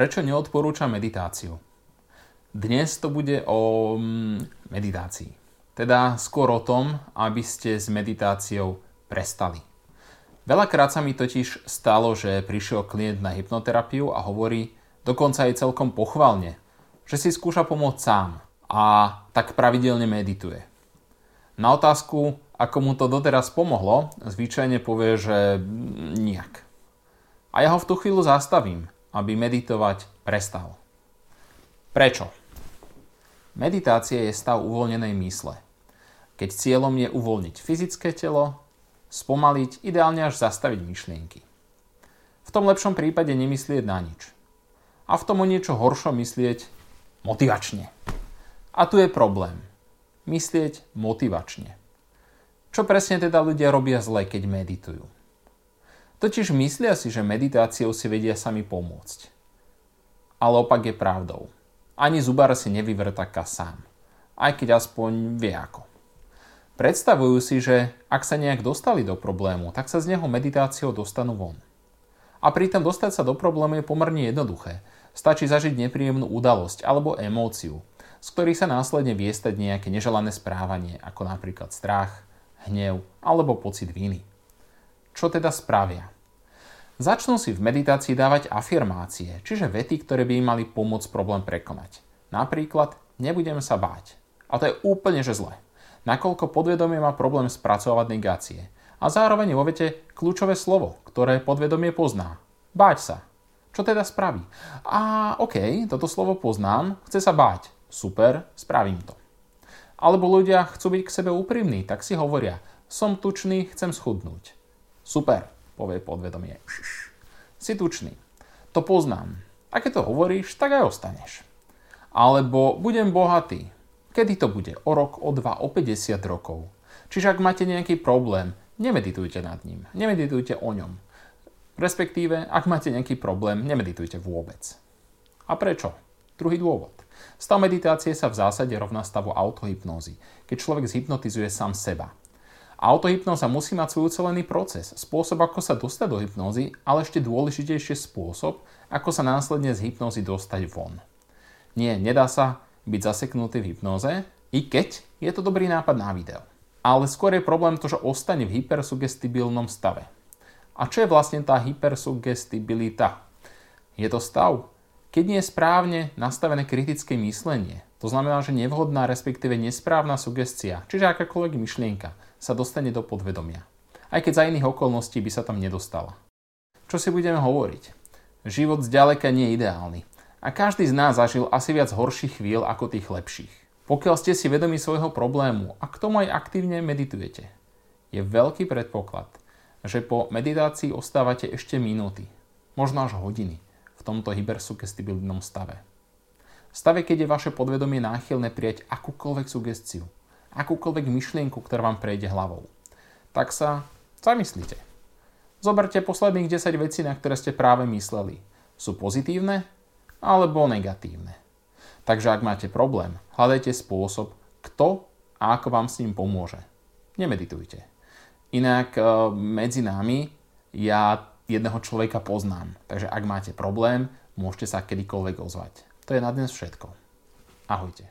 Prečo neodporúčam meditáciu? Dnes to bude o mm, meditácii. Teda skôr o tom, aby ste s meditáciou prestali. Veľakrát sa mi totiž stalo, že prišiel klient na hypnoterapiu a hovorí, dokonca aj celkom pochvalne, že si skúša pomôcť sám a tak pravidelne medituje. Na otázku, ako mu to doteraz pomohlo, zvyčajne povie, že nijak. A ja ho v tú chvíľu zastavím aby meditovať prestal. Prečo? Meditácia je stav uvoľnenej mysle. Keď cieľom je uvoľniť fyzické telo, spomaliť, ideálne až zastaviť myšlienky. V tom lepšom prípade nemyslieť na nič. A v tom o niečo horšom myslieť motivačne. A tu je problém. Myslieť motivačne. Čo presne teda ľudia robia zle, keď meditujú? Totiž myslia si, že meditáciou si vedia sami pomôcť. Ale opak je pravdou. Ani zubar si nevyvrtaká sám. Aj keď aspoň vie ako. Predstavujú si, že ak sa nejak dostali do problému, tak sa z neho meditáciou dostanú von. A pritom dostať sa do problému je pomerne jednoduché. Stačí zažiť nepríjemnú udalosť alebo emóciu, z ktorých sa následne viestať nejaké neželané správanie, ako napríklad strach, hnev alebo pocit viny. Čo teda spravia? Začnú si v meditácii dávať afirmácie, čiže vety, ktoré by im mali pomôcť problém prekonať. Napríklad, nebudem sa báť. A to je úplne že zle. Nakoľko podvedomie má problém spracovať negácie. A zároveň vo vete kľúčové slovo, ktoré podvedomie pozná. Báť sa. Čo teda spraví? A OK, toto slovo poznám, chce sa báť. Super, spravím to. Alebo ľudia chcú byť k sebe úprimní, tak si hovoria, som tučný, chcem schudnúť. Super, povie podvedomie. Si tučný. To poznám. A keď to hovoríš, tak aj ostaneš. Alebo budem bohatý. Kedy to bude? O rok, o dva, o 50 rokov. Čiže ak máte nejaký problém, nemeditujte nad ním. Nemeditujte o ňom. Respektíve, ak máte nejaký problém, nemeditujte vôbec. A prečo? Druhý dôvod. Stav meditácie sa v zásade rovná stavu autohypnózy, keď človek zhypnotizuje sám seba. Autohypnoza musí mať svoj ucelený proces, spôsob, ako sa dostať do hypnózy, ale ešte dôležitejšie spôsob, ako sa následne z hypnózy dostať von. Nie, nedá sa byť zaseknutý v hypnóze, i keď je to dobrý nápad na video. Ale skôr je problém to, že ostane v hypersugestibilnom stave. A čo je vlastne tá hypersugestibilita? Je to stav, keď nie je správne nastavené kritické myslenie. To znamená, že nevhodná, respektíve nesprávna sugestia, čiže akákoľvek myšlienka, sa dostane do podvedomia. Aj keď za iných okolností by sa tam nedostala. Čo si budeme hovoriť? Život zďaleka nie je ideálny. A každý z nás zažil asi viac horších chvíľ ako tých lepších. Pokiaľ ste si vedomi svojho problému a k tomu aj aktívne meditujete, je veľký predpoklad, že po meditácii ostávate ešte minúty, možno až hodiny v tomto hypersugestibilnom stave. Stave, keď je vaše podvedomie náchylné prijať akúkoľvek sugestiu, akúkoľvek myšlienku, ktorá vám prejde hlavou. Tak sa zamyslite. Zoberte posledných 10 vecí, na ktoré ste práve mysleli. Sú pozitívne alebo negatívne. Takže ak máte problém, hľadajte spôsob, kto a ako vám s ním pomôže. Nemeditujte. Inak e, medzi nami ja jedného človeka poznám. Takže ak máte problém, môžete sa kedykoľvek ozvať. To je na dnes všetko. Ahojte.